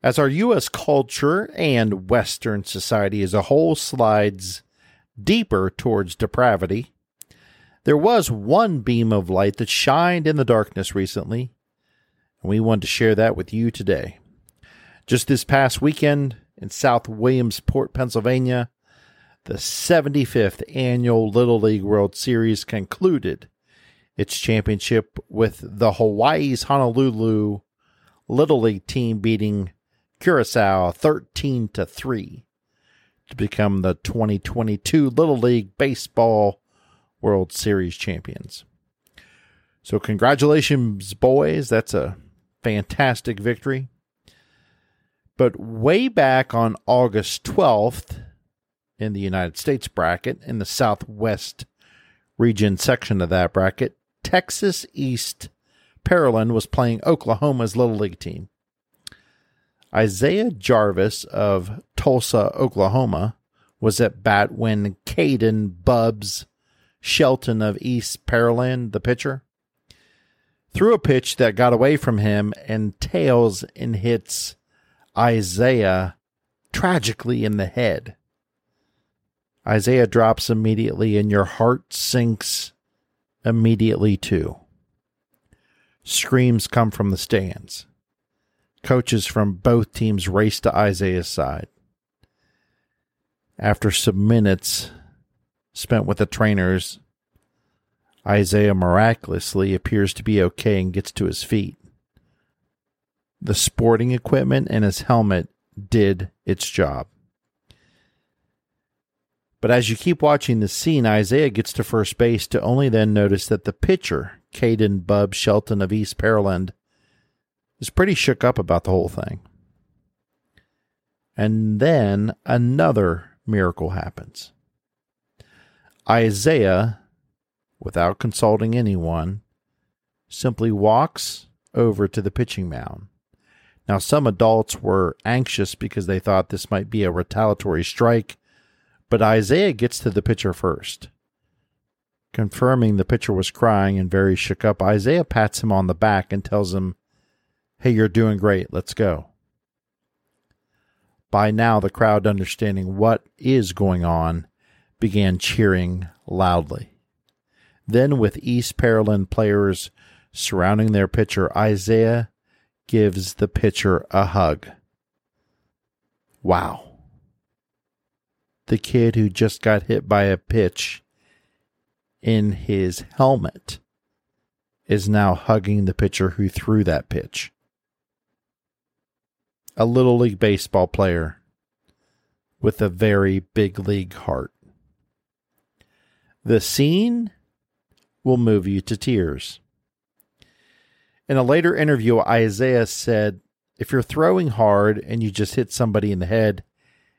As our U.S. culture and Western society as a whole slides deeper towards depravity, there was one beam of light that shined in the darkness recently, and we wanted to share that with you today. Just this past weekend in South Williamsport, Pennsylvania, the 75th annual Little League World Series concluded its championship with the Hawaii's Honolulu Little League team beating Curacao 13 to 3 to become the 2022 Little League Baseball World Series champions. So congratulations boys, that's a fantastic victory. But way back on August 12th in the United States bracket in the Southwest region section of that bracket, Texas East Pearland was playing Oklahoma's Little League team. Isaiah Jarvis of Tulsa, Oklahoma, was at bat when Kaiden Bubs Shelton of East Pearland, the pitcher, threw a pitch that got away from him and tails and hits Isaiah tragically in the head. Isaiah drops immediately, and your heart sinks immediately too. Screams come from the stands. Coaches from both teams race to Isaiah's side. After some minutes spent with the trainers, Isaiah miraculously appears to be okay and gets to his feet. The sporting equipment and his helmet did its job. But as you keep watching the scene, Isaiah gets to first base to only then notice that the pitcher, Kaiden Bub Shelton of East Pearland, is pretty shook up about the whole thing. And then another miracle happens. Isaiah, without consulting anyone, simply walks over to the pitching mound. Now, some adults were anxious because they thought this might be a retaliatory strike, but Isaiah gets to the pitcher first. Confirming the pitcher was crying and very shook up, Isaiah pats him on the back and tells him Hey, you're doing great. Let's go. By now, the crowd, understanding what is going on, began cheering loudly. Then, with East Pearland players surrounding their pitcher, Isaiah gives the pitcher a hug. Wow. The kid who just got hit by a pitch in his helmet is now hugging the pitcher who threw that pitch a Little League Baseball player with a very big league heart. The scene will move you to tears. In a later interview, Isaiah said, If you're throwing hard and you just hit somebody in the head,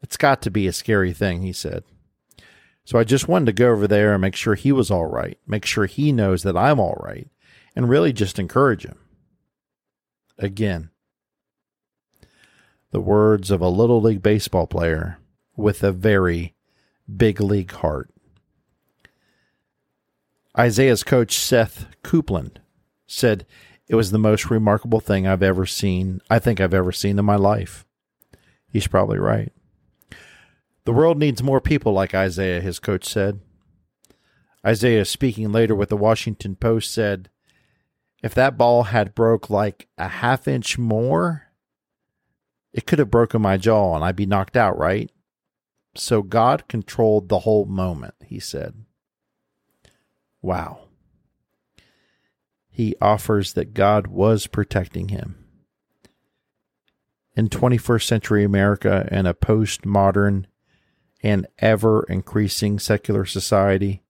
it's got to be a scary thing, he said. So I just wanted to go over there and make sure he was all right, make sure he knows that I'm all right, and really just encourage him. Again, the words of a Little League baseball player with a very big league heart. Isaiah's coach, Seth Kouplen, said, It was the most remarkable thing I've ever seen, I think I've ever seen in my life. He's probably right. The world needs more people like Isaiah, his coach said. Isaiah, speaking later with the Washington Post, said, If that ball had broke like a half inch more, it could have broken my jaw and I'd be knocked out, right? So God controlled the whole moment, he said. Wow. He offers that God was protecting him. In 21st century America and a postmodern and ever increasing secular society,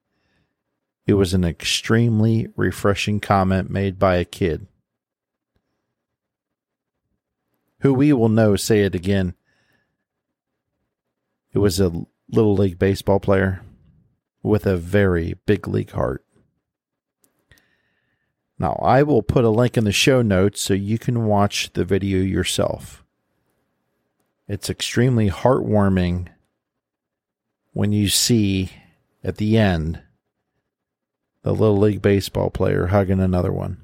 it was an extremely refreshing comment made by a kid who we will know say it again. It was a Little League Baseball player with a very big league heart. Now, I will put a link in the show notes so you can watch the video yourself. It's extremely heartwarming when you see at the end the Little League Baseball player hugging another one.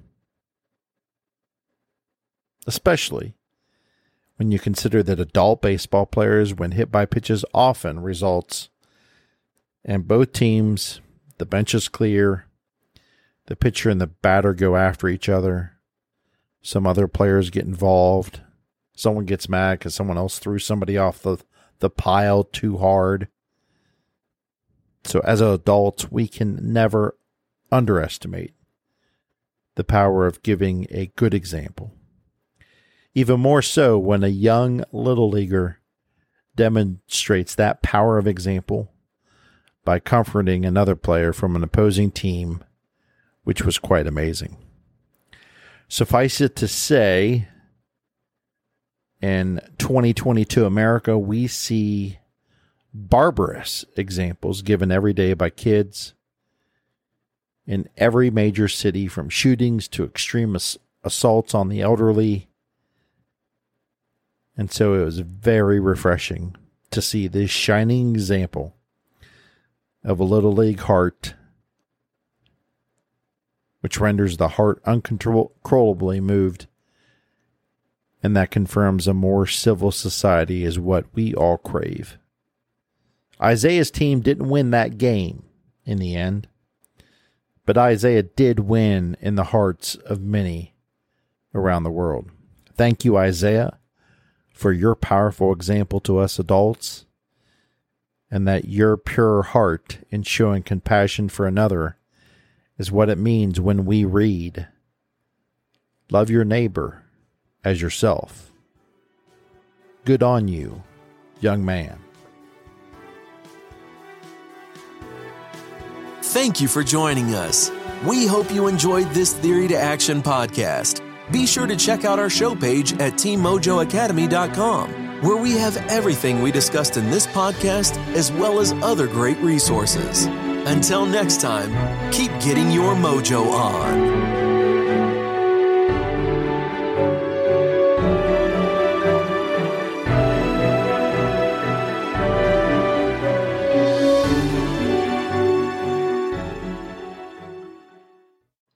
Especially when you consider that adult baseball players, when hit by pitches, often results. And both teams, the bench is clear, the pitcher and the batter go after each other, some other players get involved, someone gets mad because someone else threw somebody off the, the pile too hard. So, as adults, we can never underestimate the power of giving a good example even more so when a young little leaguer demonstrates that power of example by comforting another player from an opposing team, which was quite amazing. Suffice it to say, in 2022 America, we see barbarous examples given every day by kids in every major city, from shootings to extreme assaults on the elderly and so it was very refreshing to see this shining example of a little league heart, which renders the heart uncontrollably moved. And that confirms a more civil society is what we all crave. Isaiah's team didn't win that game in the end, but Isaiah did win in the hearts of many around the world. Thank you, Isaiah for your powerful example to us adults, and that your pure heart in showing compassion for another is what it means when we read, Love your neighbor as yourself. Good on you, young man. Thank you for joining us. We hope you enjoyed this Theory to Action podcast. Be sure to check out our show page at teammojoacademy.com, where we have everything we discussed in this podcast as well as other great resources. Until next time, keep getting your mojo on.